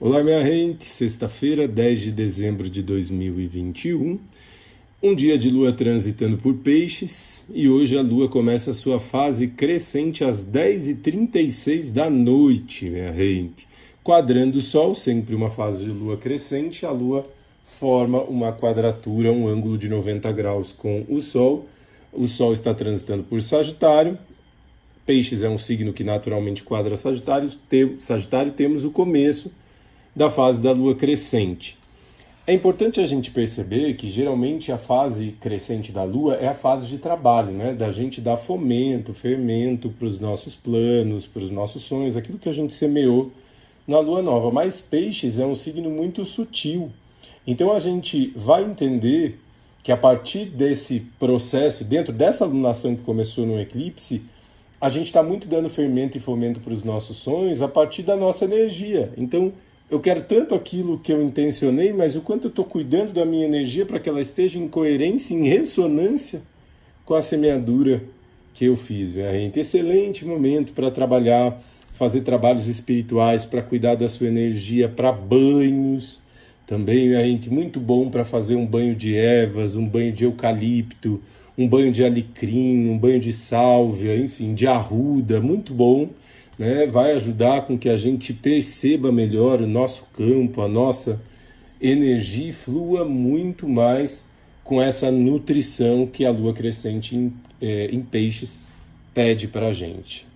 Olá, minha gente. Sexta-feira, 10 de dezembro de 2021. Um dia de lua transitando por peixes e hoje a lua começa a sua fase crescente às 10h36 da noite, minha gente. Quadrando o sol, sempre uma fase de lua crescente, a lua forma uma quadratura, um ângulo de 90 graus com o sol. O sol está transitando por Sagitário. Peixes é um signo que naturalmente quadra Sagitário. Sagitário temos o começo da fase da lua crescente. É importante a gente perceber que geralmente a fase crescente da lua é a fase de trabalho, né? Da gente dar fomento, fermento para os nossos planos, para os nossos sonhos, aquilo que a gente semeou na lua nova. Mas peixes é um signo muito sutil. Então a gente vai entender que a partir desse processo, dentro dessa alunação que começou no eclipse, a gente está muito dando fermento e fomento para os nossos sonhos a partir da nossa energia. Então, eu quero tanto aquilo que eu intencionei, mas o quanto eu estou cuidando da minha energia para que ela esteja em coerência, em ressonância com a semeadura que eu fiz. Gente. Excelente momento para trabalhar, fazer trabalhos espirituais, para cuidar da sua energia, para banhos. Também, gente, muito bom para fazer um banho de ervas, um banho de eucalipto, um banho de alecrim, um banho de sálvia, enfim, de arruda, muito bom né, vai ajudar com que a gente perceba melhor o nosso campo, a nossa energia flua muito mais com essa nutrição que a lua crescente em, é, em peixes pede para a gente.